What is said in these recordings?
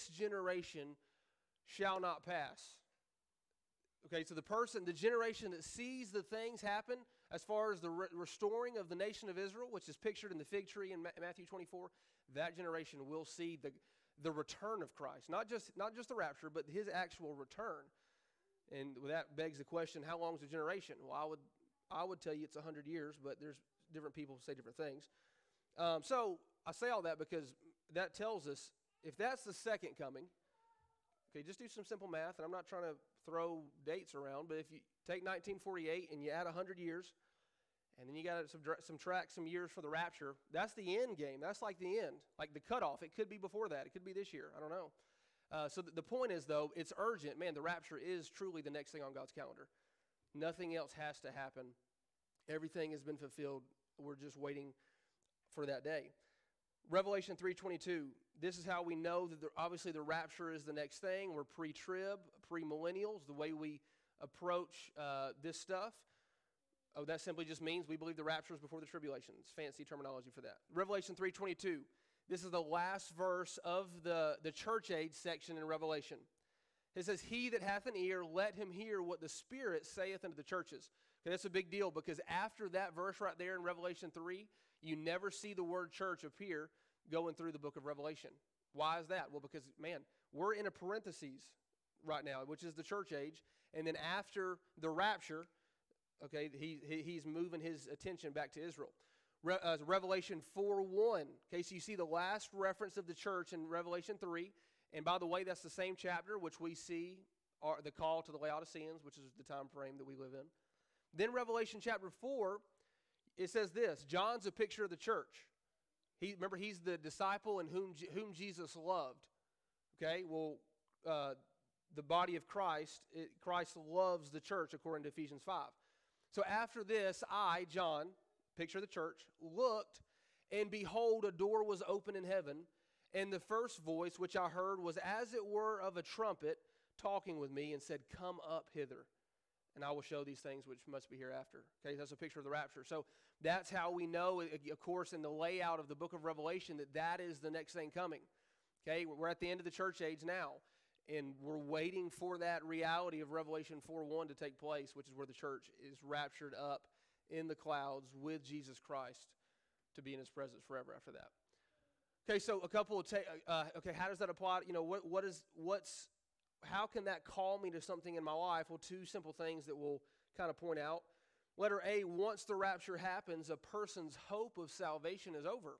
this generation shall not pass. Okay, so the person, the generation that sees the things happen as far as the re- restoring of the nation of Israel, which is pictured in the fig tree in Ma- Matthew 24, that generation will see the, the return of Christ. Not just, not just the rapture, but his actual return. And that begs the question how long is a generation? Well, I would, I would tell you it's 100 years, but there's different people who say different things. Um, so I say all that because that tells us if that's the second coming, okay, just do some simple math, and I'm not trying to throw dates around, but if you take 1948 and you add 100 years, and then you got to subtract some years for the rapture, that's the end game. That's like the end, like the cutoff. It could be before that, it could be this year. I don't know. Uh, so the, the point is, though, it's urgent. Man, the rapture is truly the next thing on God's calendar. Nothing else has to happen. Everything has been fulfilled. We're just waiting for that day. Revelation 3:22. This is how we know that the, obviously the rapture is the next thing. We're pre-trib, pre-millennials. The way we approach uh, this stuff. Oh, that simply just means we believe the rapture is before the tribulation. It's fancy terminology for that. Revelation 3:22. This is the last verse of the, the church age section in Revelation. It says, He that hath an ear, let him hear what the Spirit saith unto the churches. Okay, that's a big deal because after that verse right there in Revelation 3, you never see the word church appear going through the book of Revelation. Why is that? Well, because, man, we're in a parenthesis right now, which is the church age. And then after the rapture, okay, he, he he's moving his attention back to Israel. Re, uh, Revelation 4 1. Okay, so you see the last reference of the church in Revelation 3. And by the way, that's the same chapter which we see are the call to the Laodiceans, which is the time frame that we live in. Then Revelation chapter 4 it says this John's a picture of the church. He, remember, he's the disciple in whom, whom Jesus loved. Okay, well, uh, the body of Christ, it, Christ loves the church according to Ephesians 5. So after this, I, John, picture the church, looked, and behold, a door was open in heaven. And the first voice which I heard was as it were of a trumpet talking with me and said, Come up hither and I will show these things which must be hereafter. Okay, that's a picture of the rapture. So that's how we know, eh, eh, of course, in the layout of the book of Revelation, that that is the next thing coming. Okay, we're at the end of the church age now, and we're waiting for that reality of Revelation 4 1 to take place, which is where the church is raptured up in the clouds with Jesus Christ to be in his presence forever after that. Okay, so a couple of, ta- uh, uh okay, how does that apply? You know, what, what is, what's, how can that call me to something in my life? Well, two simple things that we'll kind of point out. Letter A, once the rapture happens, a person's hope of salvation is over.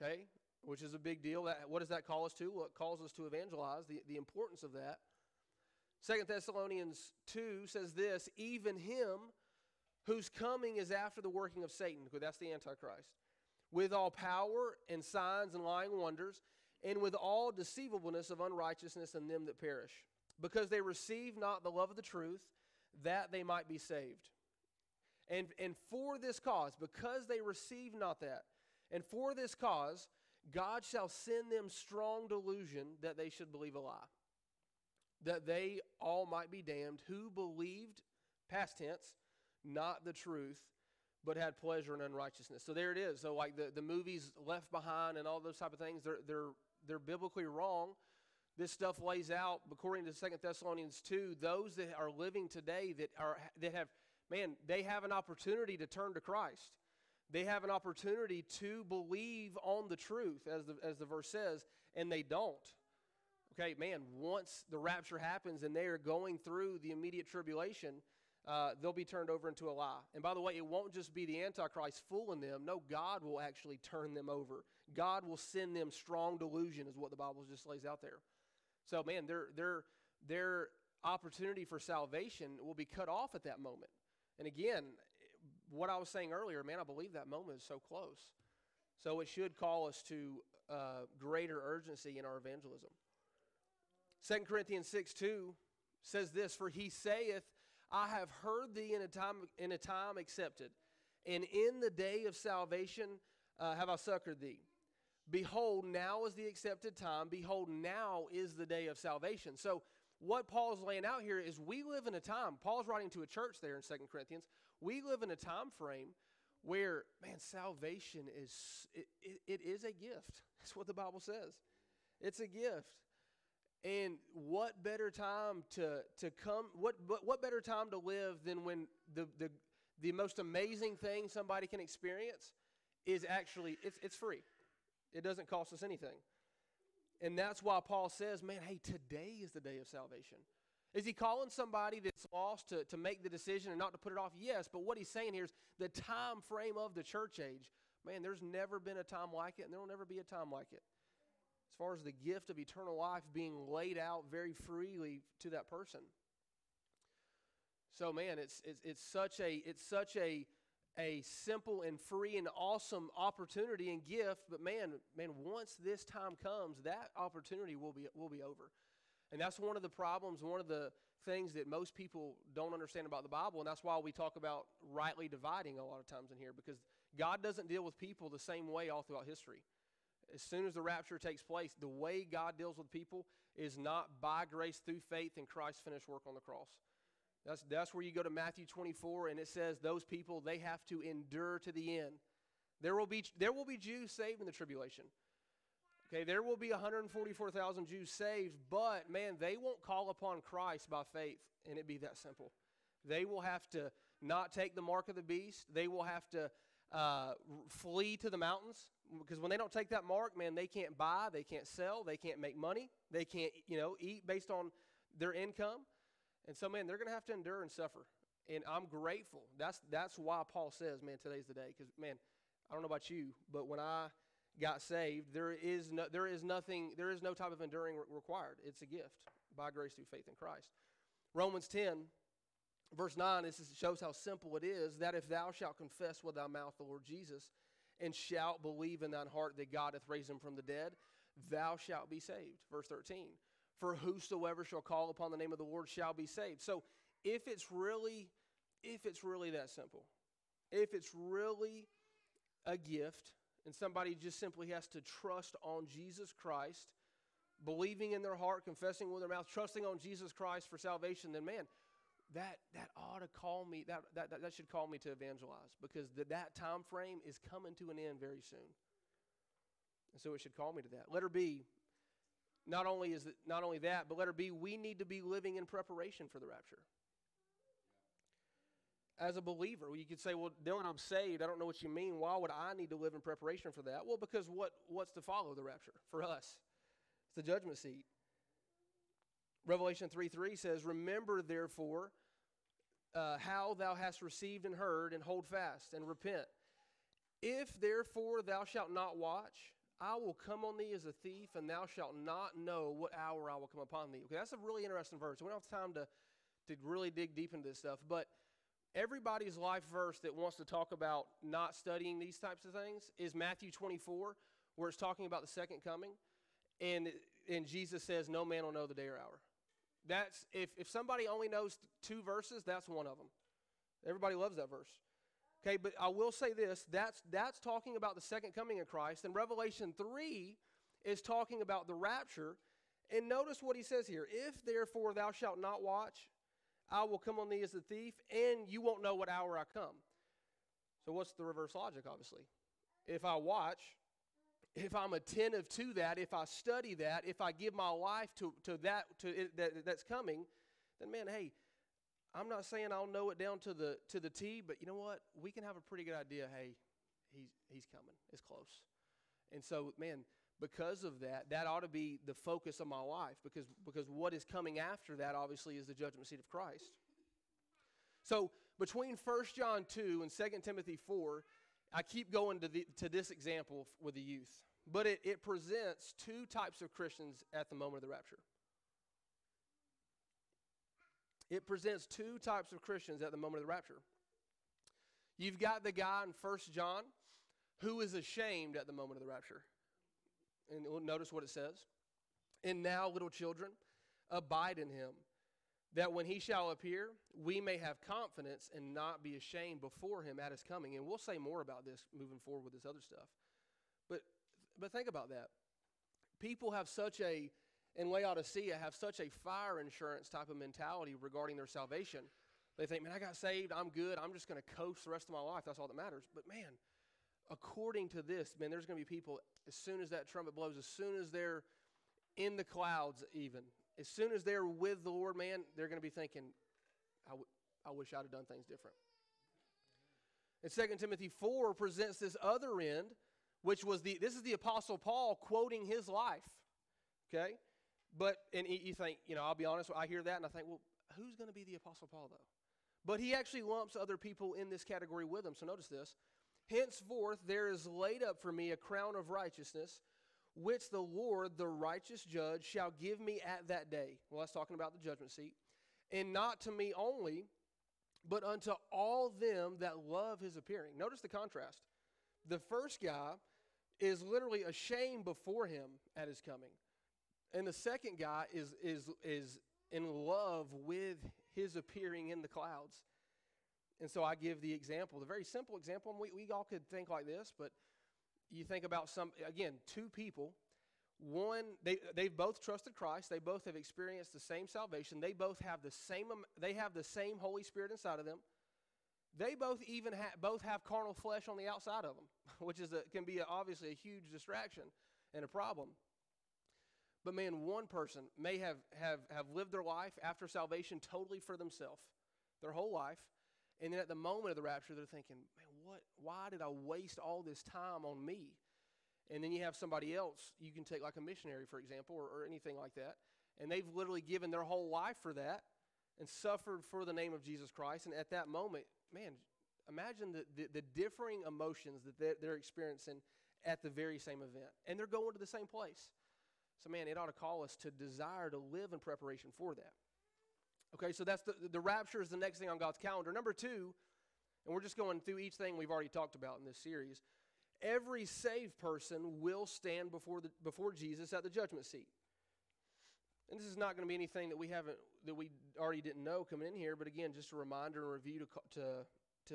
Okay, which is a big deal. That, what does that call us to? Well, it calls us to evangelize, the, the importance of that. Second Thessalonians 2 says this even him whose coming is after the working of Satan, that's the Antichrist, with all power and signs and lying wonders and with all deceivableness of unrighteousness in them that perish, because they receive not the love of the truth, that they might be saved. And, and for this cause, because they receive not that, and for this cause, God shall send them strong delusion that they should believe a lie, that they all might be damned who believed, past tense, not the truth, but had pleasure in unrighteousness. So there it is. So like the, the movies Left Behind and all those type of things, they're, they're they're biblically wrong. This stuff lays out, according to Second Thessalonians 2, those that are living today that are that have, man, they have an opportunity to turn to Christ. They have an opportunity to believe on the truth, as the, as the verse says, and they don't. Okay, man, once the rapture happens and they are going through the immediate tribulation, uh, they'll be turned over into a lie. And by the way, it won't just be the Antichrist fooling them. No, God will actually turn them over. God will send them strong delusion, is what the Bible just lays out there. So, man, their, their, their opportunity for salvation will be cut off at that moment. And again, what I was saying earlier, man, I believe that moment is so close. So it should call us to uh, greater urgency in our evangelism. 2 Corinthians 6 2 says this For he saith, I have heard thee in a time, in a time accepted, and in the day of salvation uh, have I succored thee. Behold, now is the accepted time. Behold, now is the day of salvation. So, what Paul's laying out here is we live in a time, Paul's writing to a church there in Second Corinthians. We live in a time frame where, man, salvation is, it, it, it is a gift. That's what the Bible says. It's a gift. And what better time to, to come, what, what, what better time to live than when the, the, the most amazing thing somebody can experience is actually, it's, it's free. It doesn't cost us anything. And that's why Paul says, man, hey, today is the day of salvation. Is he calling somebody that's lost to, to make the decision and not to put it off? Yes, but what he's saying here is the time frame of the church age. Man, there's never been a time like it, and there will never be a time like it as far as the gift of eternal life being laid out very freely to that person. So man, it's it's, it's such a it's such a a simple and free and awesome opportunity and gift, but man, man, once this time comes, that opportunity will be will be over. And that's one of the problems, one of the things that most people don't understand about the Bible, and that's why we talk about rightly dividing a lot of times in here, because God doesn't deal with people the same way all throughout history as soon as the rapture takes place, the way God deals with people is not by grace through faith in Christ's finished work on the cross. That's, that's where you go to Matthew 24, and it says those people, they have to endure to the end. There will be, there will be Jews saved in the tribulation. Okay, there will be 144,000 Jews saved, but man, they won't call upon Christ by faith, and it be that simple. They will have to not take the mark of the beast. They will have to uh, flee to the mountains because when they don't take that mark, man, they can't buy, they can't sell, they can't make money, they can't, you know, eat based on their income. And so, man, they're going to have to endure and suffer. And I'm grateful. That's that's why Paul says, man, today's the day. Because, man, I don't know about you, but when I got saved, there is no, there is nothing, there is no type of enduring required. It's a gift by grace through faith in Christ. Romans 10, verse 9, this shows how simple it is that if thou shalt confess with thy mouth the Lord Jesus and shalt believe in thine heart that God hath raised him from the dead, thou shalt be saved. Verse 13. For whosoever shall call upon the name of the Lord shall be saved. So if it's really, if it's really that simple, if it's really a gift, and somebody just simply has to trust on Jesus Christ, believing in their heart, confessing with their mouth, trusting on Jesus Christ for salvation, then man, that that ought to call me that that, that, that should call me to evangelize because the, that time frame is coming to an end very soon and so it should call me to that letter b not only is it not only that but letter b we need to be living in preparation for the rapture. As a believer you could say well dylan i'm saved. I don't know what you mean. Why would i need to live in preparation for that? Well because what what's to follow the rapture for us? It's the judgment seat. Revelation 3 3 says, Remember therefore uh, how thou hast received and heard, and hold fast and repent. If therefore thou shalt not watch, I will come on thee as a thief, and thou shalt not know what hour I will come upon thee. Okay, that's a really interesting verse. We don't have time to, to really dig deep into this stuff, but everybody's life verse that wants to talk about not studying these types of things is Matthew 24, where it's talking about the second coming. And, and Jesus says, No man will know the day or hour. That's if, if somebody only knows two verses, that's one of them. Everybody loves that verse. Okay, but I will say this that's that's talking about the second coming of Christ. And Revelation 3 is talking about the rapture. And notice what he says here. If therefore thou shalt not watch, I will come on thee as a thief, and you won't know what hour I come. So what's the reverse logic, obviously? If I watch, if I'm attentive to that, if I study that, if I give my life to, to that to it, that, that's coming, then man, hey, I'm not saying I'll know it down to the to the T, but you know what? We can have a pretty good idea. Hey, he's he's coming. It's close, and so man, because of that, that ought to be the focus of my life because because what is coming after that obviously is the judgment seat of Christ. So between 1 John 2 and 2 Timothy 4, I keep going to, the, to this example with the youth, but it, it presents two types of Christians at the moment of the rapture. It presents two types of Christians at the moment of the rapture. You've got the guy in First John who is ashamed at the moment of the rapture. And notice what it says. And now, little children, abide in him that when he shall appear, we may have confidence and not be ashamed before him at his coming. And we'll say more about this moving forward with this other stuff. But but think about that. People have such a in Laodicea have such a fire insurance type of mentality regarding their salvation. They think, man, I got saved, I'm good, I'm just going to coast the rest of my life. That's all that matters. But man, according to this, man, there's going to be people as soon as that trumpet blows, as soon as they're in the clouds, even. As soon as they're with the Lord, man, they're going to be thinking, I, w- I wish I'd have done things different. And 2 Timothy 4 presents this other end, which was the, this is the Apostle Paul quoting his life. Okay? But, and you think, you know, I'll be honest, I hear that and I think, well, who's going to be the Apostle Paul, though? But he actually lumps other people in this category with him. So notice this. Henceforth, there is laid up for me a crown of righteousness, which the Lord, the righteous judge, shall give me at that day. Well, that's talking about the judgment seat. And not to me only, but unto all them that love his appearing. Notice the contrast. The first guy is literally ashamed before him at his coming. And the second guy is, is, is in love with his appearing in the clouds. And so I give the example, the very simple example, and we, we all could think like this, but you think about some, again, two people. One, they, they've both trusted Christ. They both have experienced the same salvation. They both have the same, um, they have the same Holy Spirit inside of them. They both even ha- both have carnal flesh on the outside of them, which is a, can be a, obviously a huge distraction and a problem. But man, one person may have, have, have lived their life after salvation totally for themselves, their whole life. And then at the moment of the rapture, they're thinking, man, what, why did I waste all this time on me? And then you have somebody else, you can take like a missionary, for example, or, or anything like that. And they've literally given their whole life for that and suffered for the name of Jesus Christ. And at that moment, man, imagine the, the, the differing emotions that they're, they're experiencing at the very same event. And they're going to the same place. So, man, it ought to call us to desire to live in preparation for that. Okay, so that's the, the rapture is the next thing on God's calendar. Number two, and we're just going through each thing we've already talked about in this series. Every saved person will stand before, the, before Jesus at the judgment seat. And this is not going to be anything that we haven't that we already didn't know coming in here, but again, just a reminder and review to to to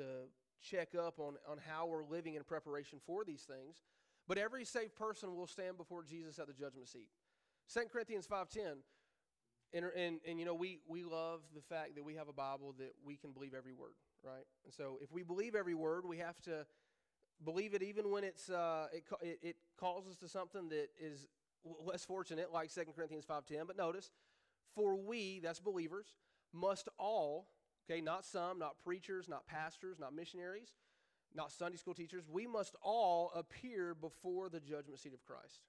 check up on on how we're living in preparation for these things. But every saved person will stand before Jesus at the judgment seat. 2 Corinthians 5:10 and, and, and you know we, we love the fact that we have a bible that we can believe every word right and so if we believe every word we have to believe it even when it's uh, it, it, it calls us to something that is less fortunate like 2 corinthians 5.10 but notice for we that's believers must all okay not some not preachers not pastors not missionaries not sunday school teachers we must all appear before the judgment seat of christ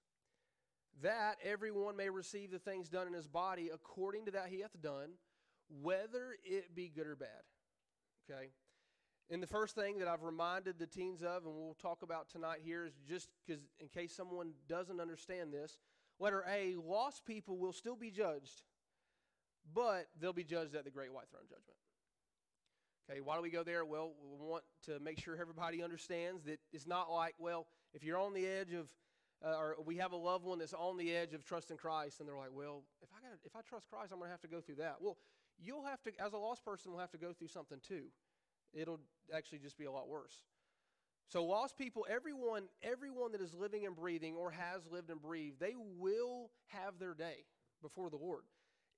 that everyone may receive the things done in his body according to that he hath done, whether it be good or bad. Okay? And the first thing that I've reminded the teens of, and we'll talk about tonight here, is just because in case someone doesn't understand this, letter A, lost people will still be judged, but they'll be judged at the great white throne judgment. Okay, why do we go there? Well, we want to make sure everybody understands that it's not like, well, if you're on the edge of uh, or we have a loved one that's on the edge of trusting Christ, and they're like, "Well, if I got if I trust Christ, I'm going to have to go through that." Well, you'll have to, as a lost person, will have to go through something too. It'll actually just be a lot worse. So, lost people, everyone, everyone that is living and breathing or has lived and breathed, they will have their day before the Lord.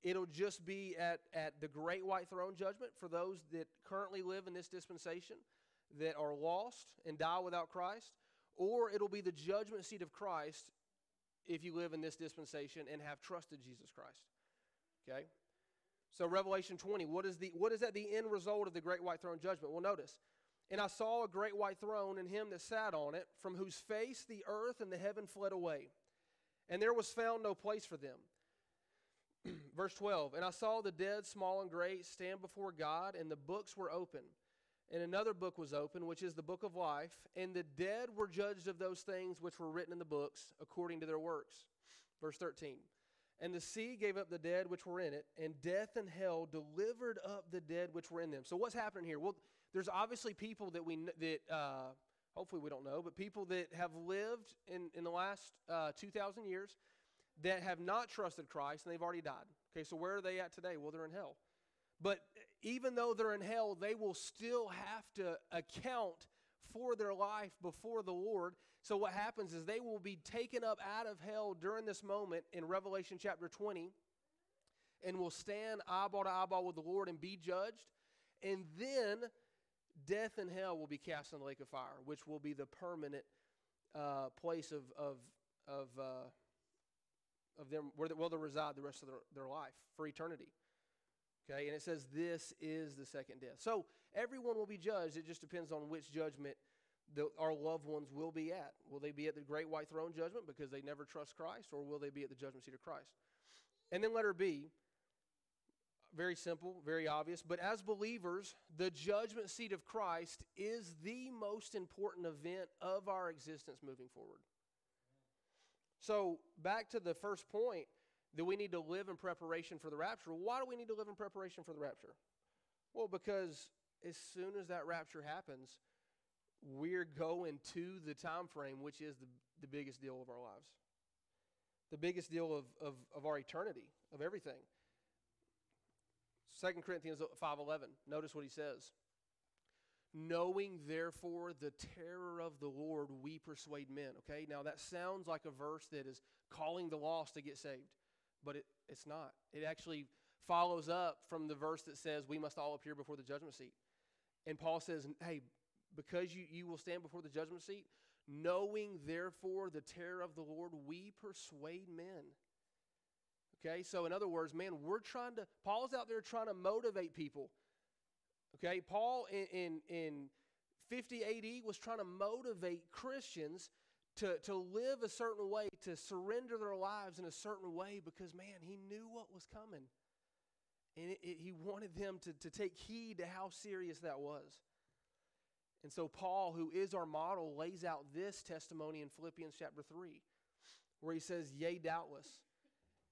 It'll just be at, at the great white throne judgment for those that currently live in this dispensation that are lost and die without Christ or it'll be the judgment seat of Christ if you live in this dispensation and have trusted Jesus Christ. Okay? So Revelation 20, what is the what is that the end result of the great white throne judgment? Well, notice. And I saw a great white throne and him that sat on it, from whose face the earth and the heaven fled away. And there was found no place for them. Verse 12, and I saw the dead, small and great, stand before God, and the books were open and another book was open, which is the book of life, and the dead were judged of those things which were written in the books according to their works. Verse 13. And the sea gave up the dead which were in it, and death and hell delivered up the dead which were in them. So what's happening here? Well, there's obviously people that we that uh, hopefully we don't know, but people that have lived in in the last uh, 2,000 years that have not trusted Christ and they've already died. Okay, so where are they at today? Well, they're in hell. But even though they're in hell, they will still have to account for their life before the Lord. So, what happens is they will be taken up out of hell during this moment in Revelation chapter 20 and will stand eyeball to eyeball with the Lord and be judged. And then death and hell will be cast in the lake of fire, which will be the permanent uh, place of, of, of, uh, of them where they, will they reside the rest of their, their life for eternity. Okay, and it says this is the second death. So everyone will be judged. It just depends on which judgment the, our loved ones will be at. Will they be at the great white throne judgment because they never trust Christ, or will they be at the judgment seat of Christ? And then letter B, very simple, very obvious, but as believers, the judgment seat of Christ is the most important event of our existence moving forward. So, back to the first point that we need to live in preparation for the rapture. Why do we need to live in preparation for the rapture? Well, because as soon as that rapture happens, we're going to the time frame which is the, the biggest deal of our lives. The biggest deal of, of, of our eternity, of everything. 2 Corinthians 5:11. Notice what he says. Knowing therefore the terror of the Lord, we persuade men. Okay, now that sounds like a verse that is calling the lost to get saved, but it, it's not. It actually follows up from the verse that says we must all appear before the judgment seat. And Paul says, hey, because you, you will stand before the judgment seat, knowing therefore the terror of the Lord, we persuade men. Okay, so in other words, man, we're trying to, Paul's out there trying to motivate people. Okay, Paul in, in, in 50 AD was trying to motivate Christians to, to live a certain way, to surrender their lives in a certain way because, man, he knew what was coming. And it, it, he wanted them to, to take heed to how serious that was. And so, Paul, who is our model, lays out this testimony in Philippians chapter 3, where he says, Yea, doubtless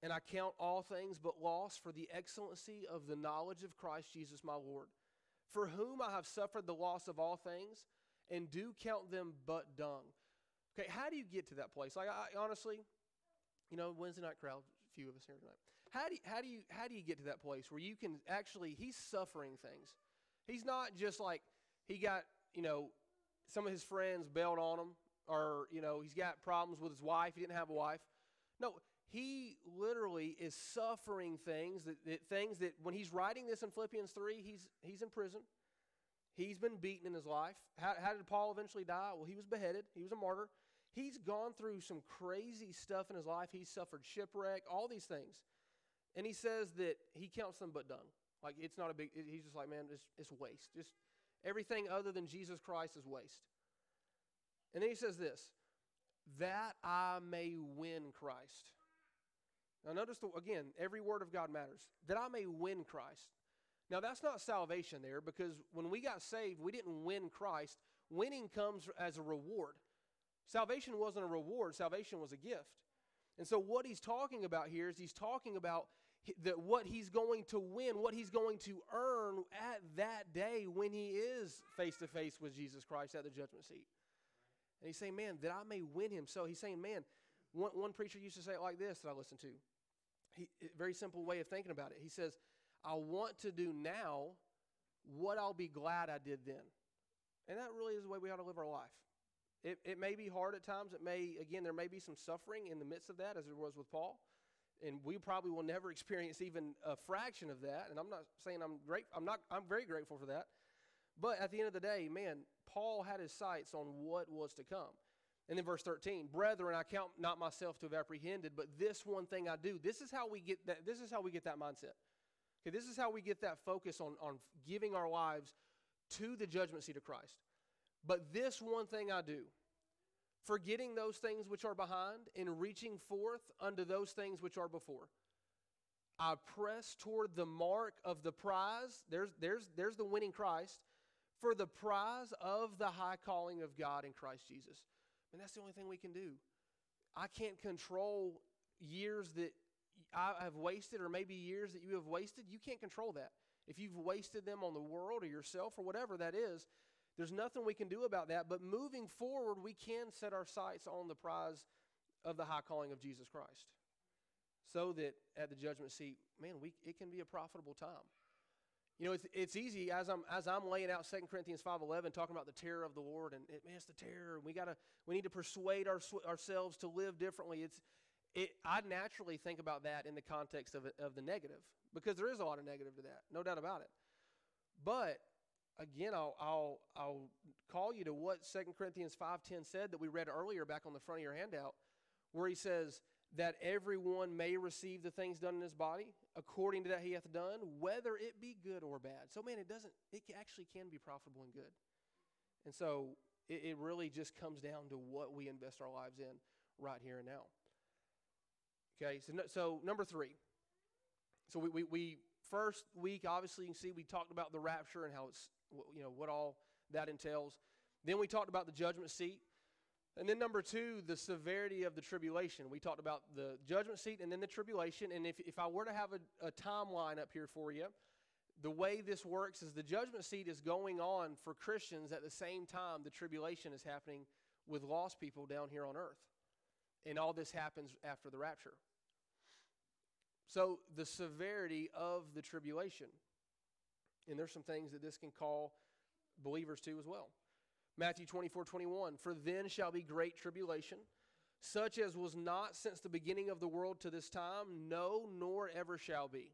and I count all things but loss for the excellency of the knowledge of Christ Jesus my Lord, for whom I have suffered the loss of all things, and do count them but dung. Okay, how do you get to that place? Like, I, honestly, you know, Wednesday night crowd, few of us here tonight. How do, you, how, do you, how do you get to that place where you can actually, he's suffering things. He's not just like, he got, you know, some of his friends bailed on him, or, you know, he's got problems with his wife. He didn't have a wife. No, he literally is suffering things that, that, things that when he's writing this in philippians 3 he's, he's in prison. He's been beaten in his life. How, how did paul eventually die? Well he was beheaded. He was a martyr. He's gone through some crazy stuff in his life. He's suffered shipwreck all these things. And he says that he counts them but dung. Like it's not a big he's just like man it's, it's waste. Just everything other than jesus christ is waste. And then he says this that i may win christ now, notice the, again, every word of God matters. That I may win Christ. Now, that's not salvation there because when we got saved, we didn't win Christ. Winning comes as a reward. Salvation wasn't a reward, salvation was a gift. And so, what he's talking about here is he's talking about that what he's going to win, what he's going to earn at that day when he is face to face with Jesus Christ at the judgment seat. And he's saying, Man, that I may win him. So he's saying, Man, one, one preacher used to say it like this that I listened to he, very simple way of thinking about it. He says, I want to do now what I'll be glad I did then. And that really is the way we ought to live our life. It, it may be hard at times. It may, again, there may be some suffering in the midst of that, as there was with Paul. And we probably will never experience even a fraction of that. And I'm not saying I'm great. I'm not. I'm very grateful for that. But at the end of the day, man, Paul had his sights on what was to come. And then verse 13, brethren, I count not myself to have apprehended, but this one thing I do. This is how we get that, this is how we get that mindset. Okay, this is how we get that focus on, on giving our lives to the judgment seat of Christ. But this one thing I do, forgetting those things which are behind and reaching forth unto those things which are before. I press toward the mark of the prize. There's, there's, there's the winning Christ for the prize of the high calling of God in Christ Jesus. And that's the only thing we can do. I can't control years that I have wasted or maybe years that you have wasted. You can't control that. If you've wasted them on the world or yourself or whatever that is, there's nothing we can do about that. But moving forward, we can set our sights on the prize of the high calling of Jesus Christ. So that at the judgment seat, man, we, it can be a profitable time. You know, it's, it's easy as I'm as I'm laying out 2 Corinthians 5:11 talking about the terror of the Lord and it, man, it's the terror. We gotta we need to persuade our, ourselves to live differently. It's it, I naturally think about that in the context of, of the negative because there is a lot of negative to that, no doubt about it. But again, I'll, I'll, I'll call you to what 2 Corinthians 5.10 said that we read earlier back on the front of your handout, where he says, that everyone may receive the things done in his body according to that he hath done, whether it be good or bad. So, man, it doesn't, it actually can be profitable and good. And so it, it really just comes down to what we invest our lives in right here and now. Okay, so, so number three. So we, we, we first week, obviously, you can see we talked about the rapture and how it's, you know, what all that entails. Then we talked about the judgment seat. And then number two, the severity of the tribulation. We talked about the judgment seat and then the tribulation. And if, if I were to have a, a timeline up here for you, the way this works is the judgment seat is going on for Christians at the same time the tribulation is happening with lost people down here on earth. And all this happens after the rapture. So, the severity of the tribulation. And there's some things that this can call believers to as well. Matthew 24, 21. For then shall be great tribulation, such as was not since the beginning of the world to this time, no, nor ever shall be.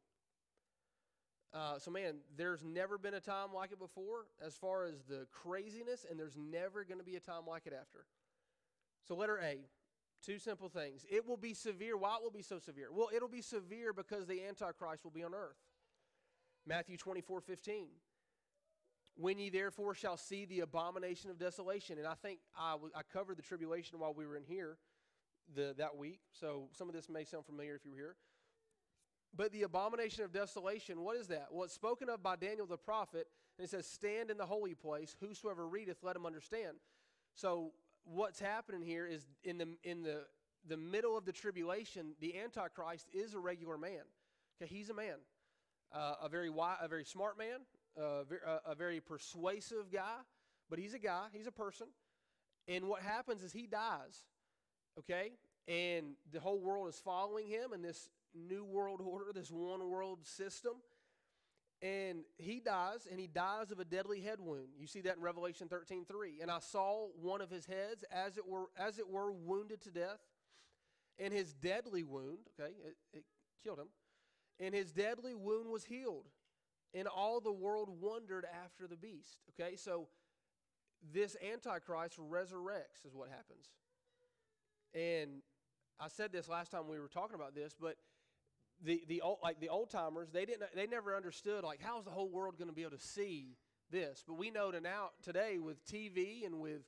Uh, so, man, there's never been a time like it before as far as the craziness, and there's never going to be a time like it after. So, letter A, two simple things. It will be severe. Why it will be so severe? Well, it'll be severe because the Antichrist will be on earth. Matthew 24, 15. When ye therefore shall see the abomination of desolation, and I think I, w- I covered the tribulation while we were in here the, that week, so some of this may sound familiar if you were here. But the abomination of desolation, what is that? Well, it's spoken of by Daniel the prophet, and it says, Stand in the holy place, whosoever readeth, let him understand. So, what's happening here is in the, in the, the middle of the tribulation, the Antichrist is a regular man. Okay, he's a man, uh, a, very wise, a very smart man, a, a very persuasive guy, but he's a guy, he's a person. And what happens is he dies, okay? And the whole world is following him in this new world order, this one world system. And he dies, and he dies of a deadly head wound. You see that in Revelation 13 3. And I saw one of his heads, as it were, as it were wounded to death. And his deadly wound, okay, it, it killed him. And his deadly wound was healed and all the world wondered after the beast. Okay, so this Antichrist resurrects, is what happens. And I said this last time we were talking about this, but the, the old, like the old timers, they didn't they never understood like how's the whole world going to be able to see this. But we know to now today with TV and with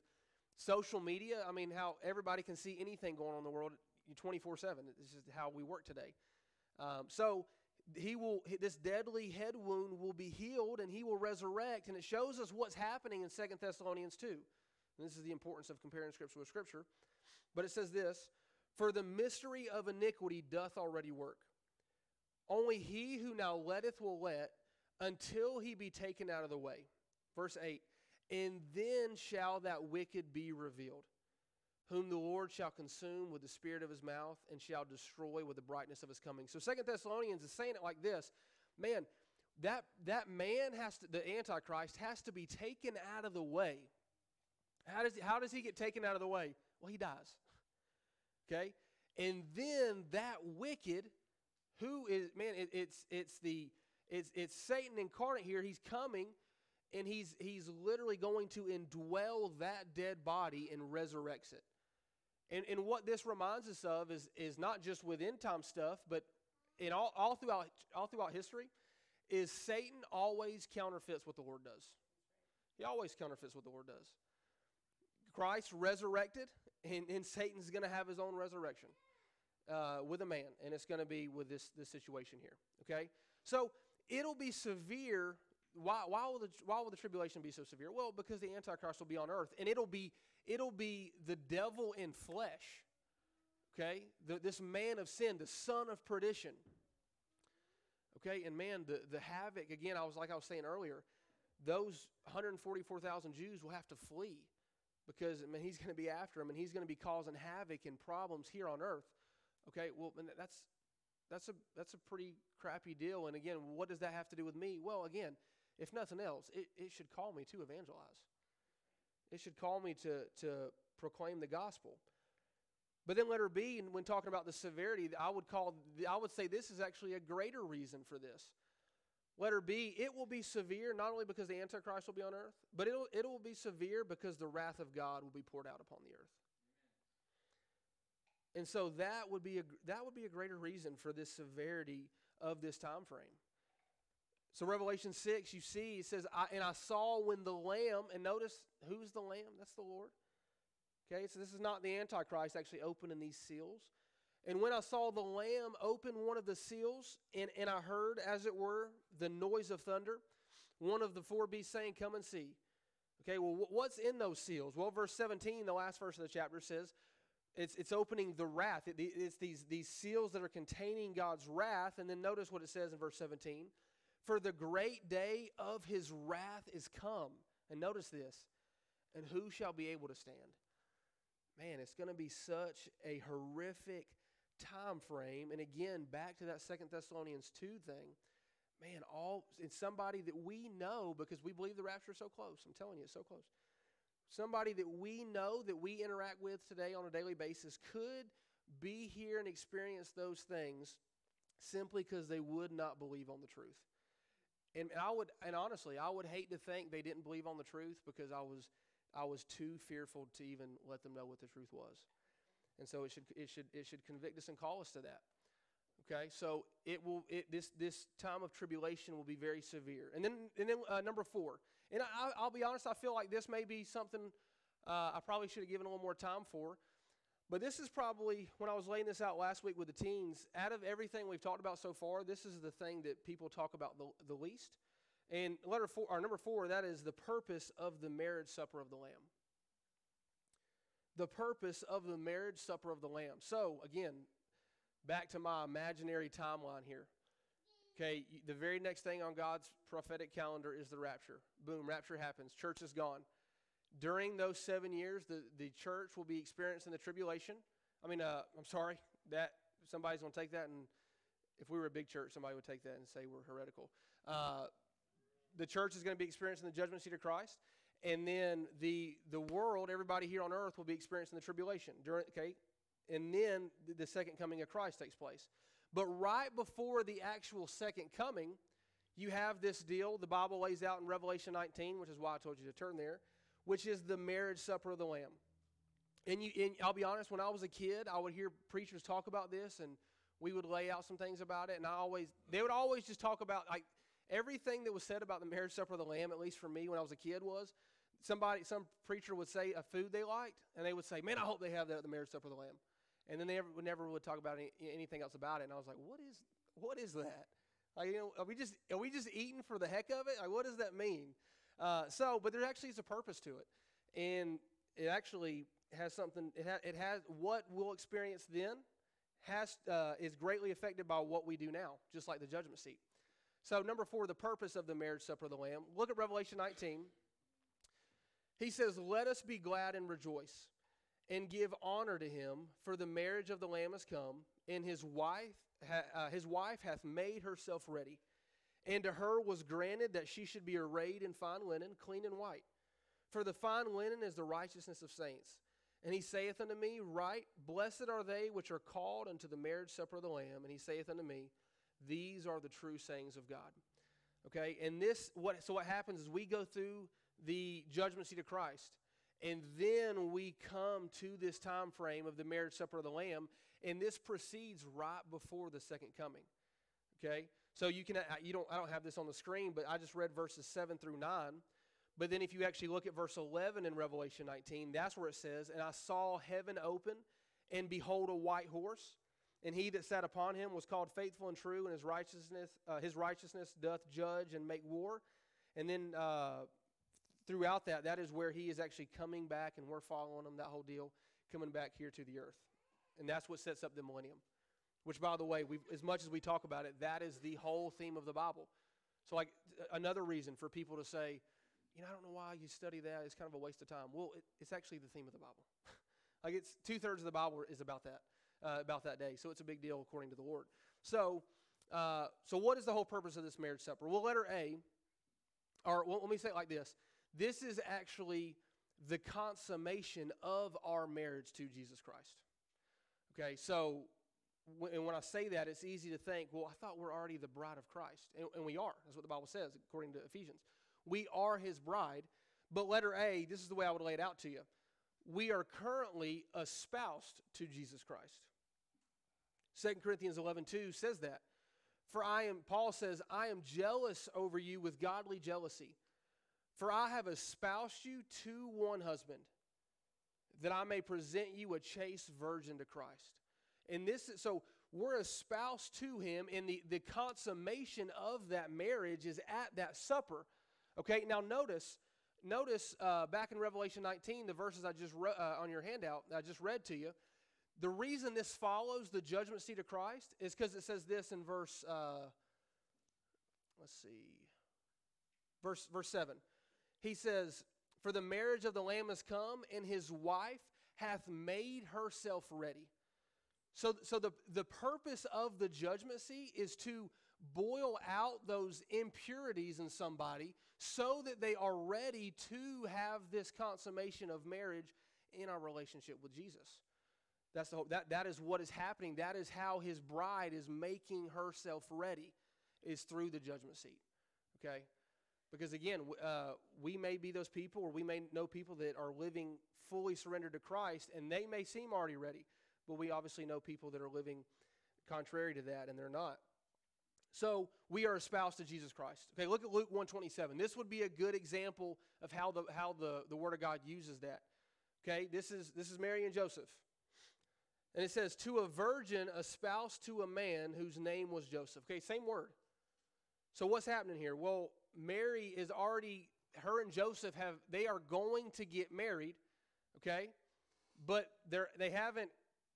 social media, I mean how everybody can see anything going on in the world 24 7. This is how we work today. Um, so he will this deadly head wound will be healed and he will resurrect. And it shows us what's happening in Second thessalonians 2 and this is the importance of comparing scripture with scripture. But it says this for the mystery of iniquity doth already work. Only he who now letteth will let until he be taken out of the way. Verse 8 and then shall that wicked be revealed whom the Lord shall consume with the spirit of his mouth and shall destroy with the brightness of his coming. So Second Thessalonians is saying it like this man, that, that man has to, the Antichrist has to be taken out of the way. How does, he, how does he get taken out of the way? Well, he dies. Okay? And then that wicked, who is, man, it, it's, it's the, it's, it's Satan incarnate here. He's coming and he's, he's literally going to indwell that dead body and resurrects it. And, and what this reminds us of is, is not just with end time stuff, but in all, all, throughout, all throughout history, is Satan always counterfeits what the Lord does. He always counterfeits what the Lord does. Christ resurrected, and, and Satan's going to have his own resurrection uh, with a man, and it's going to be with this, this situation here. Okay? So it'll be severe. Why, why, will the, why will the tribulation be so severe? Well, because the Antichrist will be on earth, and it'll be it'll be the devil in flesh. Okay? The, this man of sin, the son of perdition. Okay? And man, the, the havoc, again, I was like I was saying earlier, those 144,000 Jews will have to flee because I mean, he's going to be after them and he's going to be causing havoc and problems here on earth. Okay? Well, that's, that's, a, that's a pretty crappy deal. And again, what does that have to do with me? Well, again, if nothing else, it, it should call me to evangelize. It should call me to, to proclaim the gospel. But then letter B, and when talking about the severity, I would call I would say this is actually a greater reason for this. Letter B, it will be severe not only because the Antichrist will be on earth, but it'll it will be severe because the wrath of God will be poured out upon the earth. And so that would be a that would be a greater reason for this severity of this time frame. So Revelation 6, you see, it says, I, and I saw when the Lamb, and notice who's the Lamb? That's the Lord. Okay, so this is not the Antichrist actually opening these seals. And when I saw the Lamb open one of the seals, and, and I heard, as it were, the noise of thunder, one of the four beasts saying, Come and see. Okay, well, what's in those seals? Well, verse 17, the last verse of the chapter says, it's, it's opening the wrath. It, it's these, these seals that are containing God's wrath. And then notice what it says in verse 17 For the great day of his wrath is come. And notice this. And who shall be able to stand? Man, it's going to be such a horrific time frame. And again, back to that Second Thessalonians 2 thing. Man, all it's somebody that we know because we believe the rapture is so close. I'm telling you, it's so close somebody that we know that we interact with today on a daily basis could be here and experience those things simply because they would not believe on the truth. And, I would, and honestly, I would hate to think they didn't believe on the truth because I was, I was too fearful to even let them know what the truth was. And so it should, it should, it should convict us and call us to that. Okay, so it will. It, this this time of tribulation will be very severe. And then and then uh, number four. And I, will be honest, I feel like this may be something uh, I probably should have given a little more time for. But this is probably when I was laying this out last week with the teens. Out of everything we've talked about so far, this is the thing that people talk about the, the least. And letter four, or number four, that is the purpose of the marriage supper of the Lamb. The purpose of the marriage supper of the Lamb. So again, back to my imaginary timeline here. Okay, the very next thing on God's prophetic calendar is the rapture. Boom, rapture happens. Church is gone. During those seven years, the, the church will be experiencing the tribulation. I mean, uh, I'm sorry, that somebody's going to take that, and if we were a big church, somebody would take that and say we're heretical. Uh, the church is going to be experiencing the judgment seat of Christ, and then the the world, everybody here on earth, will be experiencing the tribulation. During, okay, and then the second coming of Christ takes place. But right before the actual second coming, you have this deal the Bible lays out in Revelation 19, which is why I told you to turn there, which is the marriage supper of the Lamb. And, you, and I'll be honest, when I was a kid, I would hear preachers talk about this, and we would lay out some things about it. And I always, they would always just talk about like everything that was said about the marriage supper of the Lamb, at least for me when I was a kid, was somebody, some preacher would say a food they liked, and they would say, "Man, I hope they have that at the marriage supper of the Lamb." and then they never, never would talk about any, anything else about it. And I was like, what is what is that? Like, you know, are we just are we just eating for the heck of it? Like, what does that mean? Uh, so, but there actually is a purpose to it, and it actually has something. It, ha- it has what we'll experience then has uh, is greatly affected by what we do now, just like the judgment seat. So, number four, the purpose of the marriage supper of the Lamb. Look at Revelation 19. He says, "Let us be glad and rejoice." and give honor to him, for the marriage of the Lamb has come, and his wife, ha- uh, his wife hath made herself ready. And to her was granted that she should be arrayed in fine linen, clean and white. For the fine linen is the righteousness of saints. And he saith unto me, Write, blessed are they which are called unto the marriage supper of the Lamb. And he saith unto me, These are the true sayings of God. Okay, and this what so what happens is we go through the judgment seat of Christ and then we come to this time frame of the marriage supper of the lamb and this proceeds right before the second coming okay so you can you don't i don't have this on the screen but i just read verses 7 through 9 but then if you actually look at verse 11 in revelation 19 that's where it says and i saw heaven open and behold a white horse and he that sat upon him was called faithful and true and his righteousness uh, his righteousness doth judge and make war and then uh, throughout that, that is where he is actually coming back and we're following him, that whole deal, coming back here to the earth. And that's what sets up the millennium. Which, by the way, as much as we talk about it, that is the whole theme of the Bible. So, like, another reason for people to say, you know, I don't know why you study that. It's kind of a waste of time. Well, it, it's actually the theme of the Bible. like, it's two thirds of the Bible is about that, uh, about that day. So it's a big deal according to the Lord. So, uh, so what is the whole purpose of this marriage supper? Well, letter A, or well, let me say it like this: this is actually the consummation of our marriage to Jesus Christ. Okay, so and when I say that, it's easy to think, well, I thought we're already the bride of Christ. And, and, we are. That's what the Bible says, according to Ephesians. We are his bride. But letter A, this is the way I would lay it out to you. we are currently espoused to Jesus Christ. 2 Corinthians 11 2 says that. For I am, Paul says, I am jealous over you with godly jealousy. For I have espoused you to one husband, that I may present you a chaste virgin to Christ. And this is so we're espoused to him, and the, the consummation of that marriage is at that supper. Okay, now notice, notice uh, back in Revelation 19, the verses I just re- uh, on your handout, I just read to you. The reason this follows the judgment seat of Christ is because it says this in verse, uh, let's see, verse, verse 7. He says, For the marriage of the Lamb has come, and his wife hath made herself ready. So, so the, the purpose of the judgment seat is to boil out those impurities in somebody so that they are ready to have this consummation of marriage in our relationship with Jesus. That's the that, that is what is happening. That is how his bride is making herself ready, is through the judgment seat. Okay? Because again, uh, we may be those people, or we may know people that are living fully surrendered to Christ, and they may seem already ready. But we obviously know people that are living contrary to that, and they're not. So we are espoused to Jesus Christ. Okay, look at Luke 127. This would be a good example of how the how the, the Word of God uses that. Okay, this is this is Mary and Joseph. And it says, to a virgin espoused to a man whose name was Joseph. Okay, same word. So what's happening here? Well, Mary is already, her and Joseph have, they are going to get married, okay? But they're, they haven't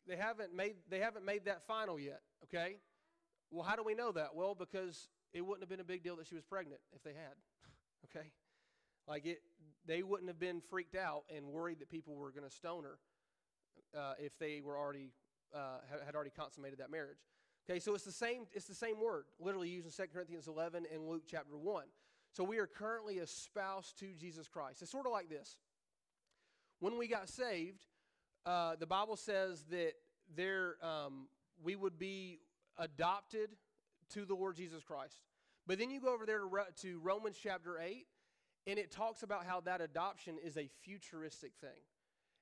they haven't made they haven't made that final yet okay? Well how do we know that? Well because it wouldn't have been a big deal that she was pregnant if they had okay? Like it they wouldn't have been freaked out and worried that people were going to stone her uh, if they were already uh, had already consummated that marriage. Okay so it's the same it's the same word literally used in 2 corinthians 11 and luke chapter 1 so we are currently espoused to jesus christ. It's sort of like this. When we got saved uh, the Bible says that there um, we would be adopted to the Lord Jesus Christ. But then you go over there to, to Romans chapter 8, and it talks about how that adoption is a futuristic thing.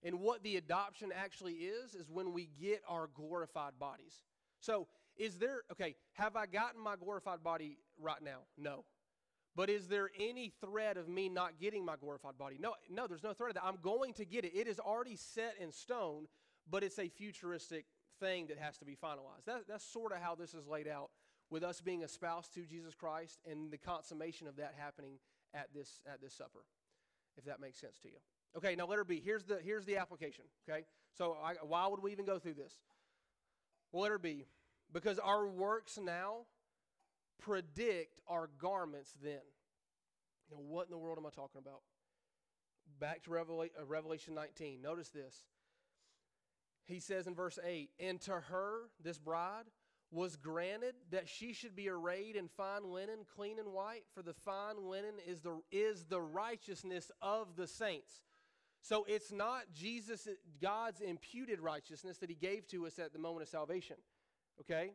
And what the adoption actually is, is when we get our glorified bodies. So, is there, okay, have I gotten my glorified body right now? No. But is there any threat of me not getting my glorified body? No, no, there's no threat of that. I'm going to get it. It is already set in stone, but it's a futuristic thing that has to be finalized. That, that's sort of how this is laid out with us being espoused to Jesus Christ and the consummation of that happening at this at this supper. If that makes sense to you. Okay, now let her be. Here's the here's the application. Okay, so I, why would we even go through this? Well, let her be because our works now predict our garments then. Know, what in the world am I talking about? Back to Revela- uh, Revelation 19. Notice this. He says in verse 8, And to her, this bride, was granted that she should be arrayed in fine linen, clean and white, for the fine linen is the, is the righteousness of the saints. So it's not Jesus, God's imputed righteousness that he gave to us at the moment of salvation. Okay?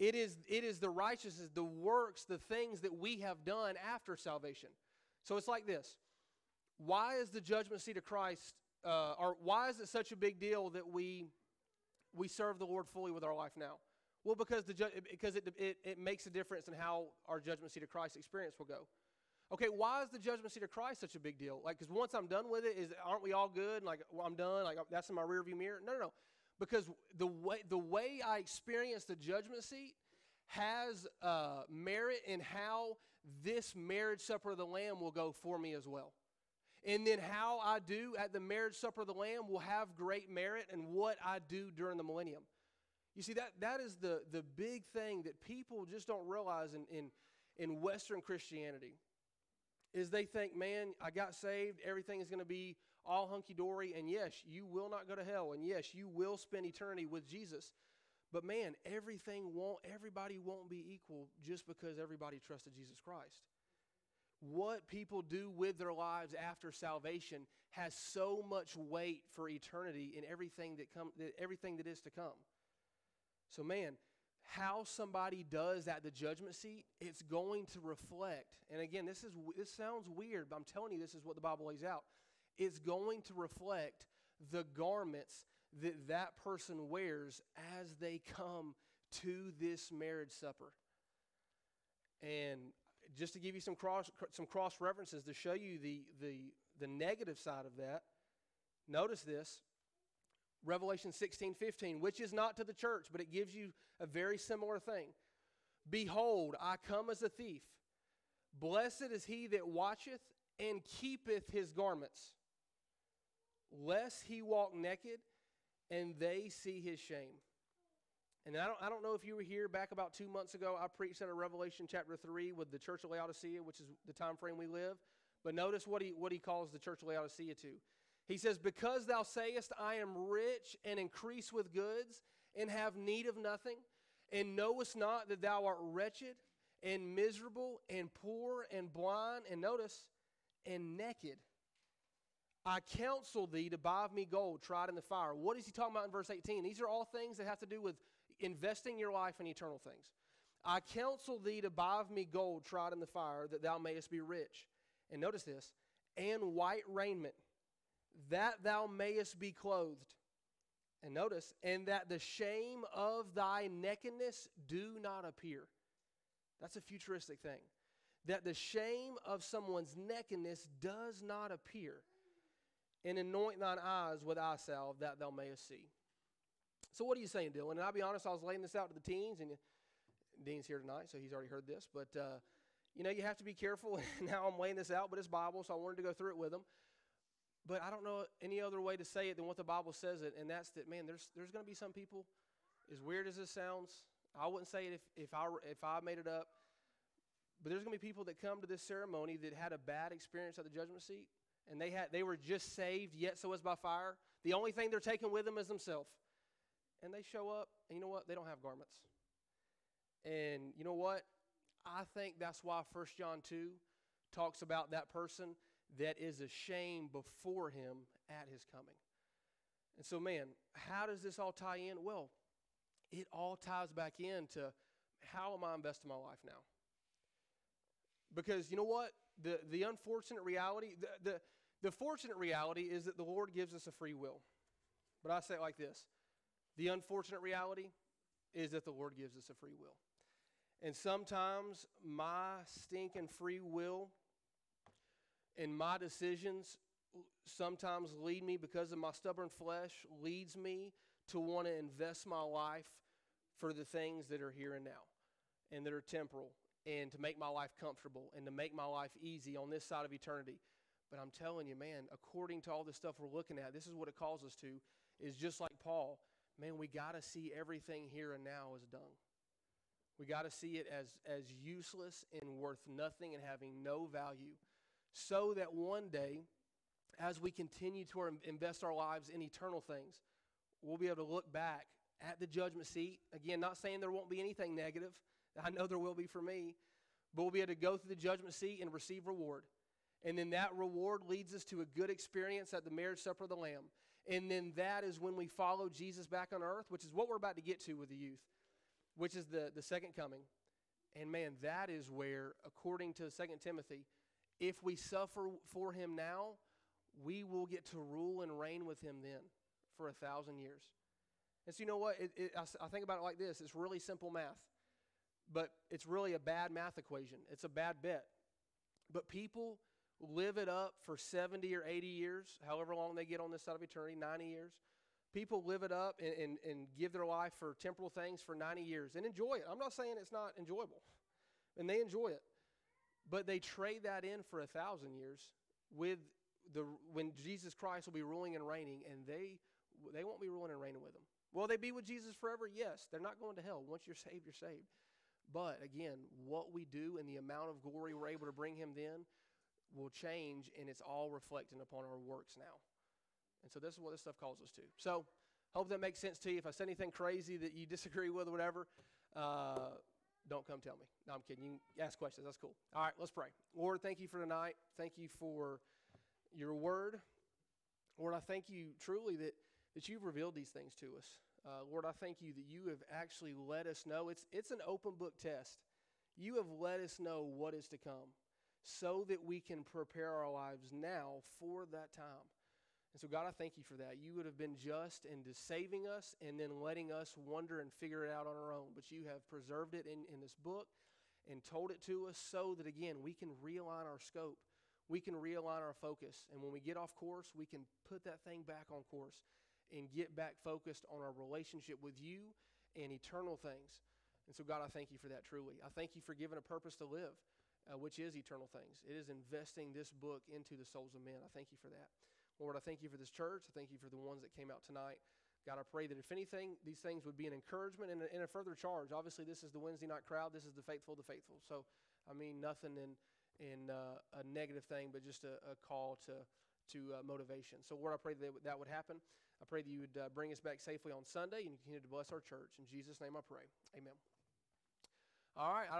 It is, it is the righteousness, the works, the things that we have done after salvation. So it's like this Why is the judgment seat of Christ, uh, or why is it such a big deal that we, we serve the Lord fully with our life now? Well, because, the ju- because it, it, it makes a difference in how our judgment seat of Christ experience will go. Okay, why is the judgment seat of Christ such a big deal? Like, because once I'm done with it, is aren't we all good? Like, well, I'm done. Like, that's in my rearview mirror. No, no, no because the way, the way I experience the judgment seat has uh, merit in how this marriage supper of the Lamb will go for me as well. And then how I do at the marriage supper of the Lamb will have great merit in what I do during the millennium. You see, that, that is the, the big thing that people just don't realize in, in, in Western Christianity is they think, man, I got saved, everything is going to be all hunky dory, and yes, you will not go to hell, and yes, you will spend eternity with Jesus. But man, everything won't, everybody won't be equal just because everybody trusted Jesus Christ. What people do with their lives after salvation has so much weight for eternity in everything that come, everything that is to come. So man, how somebody does at the judgment seat, it's going to reflect. And again, this is this sounds weird, but I'm telling you, this is what the Bible lays out. It's going to reflect the garments that that person wears as they come to this marriage supper. And just to give you some cross some cross references to show you the the the negative side of that, notice this. Revelation 16, 15, which is not to the church, but it gives you a very similar thing. Behold, I come as a thief. Blessed is he that watcheth and keepeth his garments, lest he walk naked and they see his shame. And I don't, I don't know if you were here back about two months ago. I preached out of Revelation chapter 3 with the church of Laodicea, which is the time frame we live. But notice what he, what he calls the church of Laodicea to. He says, Because thou sayest, I am rich and increase with goods and have need of nothing, and knowest not that thou art wretched and miserable and poor and blind, and notice, and naked. I counsel thee to buy of me gold tried in the fire. What is he talking about in verse 18? These are all things that have to do with investing your life in eternal things. I counsel thee to buy of me gold tried in the fire, that thou mayest be rich. And notice this, and white raiment, that thou mayest be clothed. And notice, and that the shame of thy nakedness do not appear. That's a futuristic thing. That the shame of someone's nakedness does not appear. And anoint thine eyes with eye salve that thou mayest see. So, what are you saying, Dylan? And I'll be honest, I was laying this out to the teens, and Dean's here tonight, so he's already heard this. But, uh, you know, you have to be careful. now I'm laying this out, but it's Bible, so I wanted to go through it with them. But I don't know any other way to say it than what the Bible says it, and that's that, man, there's, there's going to be some people, as weird as this sounds, I wouldn't say it if, if, I, if I made it up, but there's going to be people that come to this ceremony that had a bad experience at the judgment seat, and they, had, they were just saved, yet so as by fire. The only thing they're taking with them is themselves and they show up, and you know what? They don't have garments. And you know what? I think that's why 1 John 2 talks about that person that is ashamed before him at his coming. And so, man, how does this all tie in? Well, it all ties back into how am I investing my life now? Because you know what? The, the unfortunate reality, the, the fortunate reality is that the Lord gives us a free will. But I say it like this the unfortunate reality is that the Lord gives us a free will. And sometimes my stinking free will and my decisions sometimes lead me because of my stubborn flesh leads me to want to invest my life for the things that are here and now and that are temporal and to make my life comfortable and to make my life easy on this side of eternity. But I'm telling you, man, according to all the stuff we're looking at, this is what it calls us to is just like Paul man, we got to see everything here and now as dung. We got to see it as, as useless and worth nothing and having no value, so that one day, as we continue to invest our lives in eternal things, we'll be able to look back at the judgment seat. Again, not saying there won't be anything negative. I know there will be for me. But we'll be able to go through the judgment seat and receive reward. And then that reward leads us to a good experience at the marriage supper of the Lamb. And then that is when we follow Jesus back on earth, which is what we're about to get to with the youth, which is the, the second coming. And man, that is where, according to Second Timothy, if we suffer for him now, we will get to rule and reign with him then for a thousand years. And so, you know what? It, it, I, I think about it like this it's really simple math, but it's really a bad math equation. It's a bad bet. But people live it up for 70 or 80 years, however long they get on this side of eternity, 90 years. People live it up and, and, and give their life for temporal things for 90 years and enjoy it. I'm not saying it's not enjoyable, and they enjoy it. But they trade that in for a thousand years with the when Jesus Christ will be ruling and reigning, and they they won't be ruling and reigning with him. Will they be with Jesus forever? Yes. They're not going to hell. Once you're saved, you're saved. But again, what we do and the amount of glory we're able to bring him then will change and it's all reflecting upon our works now. And so this is what this stuff calls us to. So hope that makes sense to you. If I said anything crazy that you disagree with or whatever, uh, don't come tell me. No, I'm kidding. You ask questions. That's cool. All right, let's pray. Lord, thank you for tonight. Thank you for your word. Lord, I thank you truly that, that you've revealed these things to us. Uh, Lord, I thank you that you have actually let us know. It's, it's an open book test. You have let us know what is to come so that we can prepare our lives now for that time. And so, God, I thank you for that. You would have been just into saving us and then letting us wonder and figure it out on our own. But you have preserved it in, in this book and told it to us so that, again, we can realign our scope. We can realign our focus. And when we get off course, we can put that thing back on course and get back focused on our relationship with you and eternal things. And so, God, I thank you for that truly. I thank you for giving a purpose to live, uh, which is eternal things. It is investing this book into the souls of men. I thank you for that. Lord, I thank you for this church. I thank you for the ones that came out tonight. God, I pray that if anything, these things would be an encouragement and a, and a further charge. Obviously, this is the Wednesday night crowd. This is the faithful, the faithful. So, I mean, nothing in in uh, a negative thing, but just a, a call to to uh, motivation. So, Lord, I pray that that would happen. I pray that you would uh, bring us back safely on Sunday and you continue to bless our church. In Jesus' name, I pray. Amen. All right.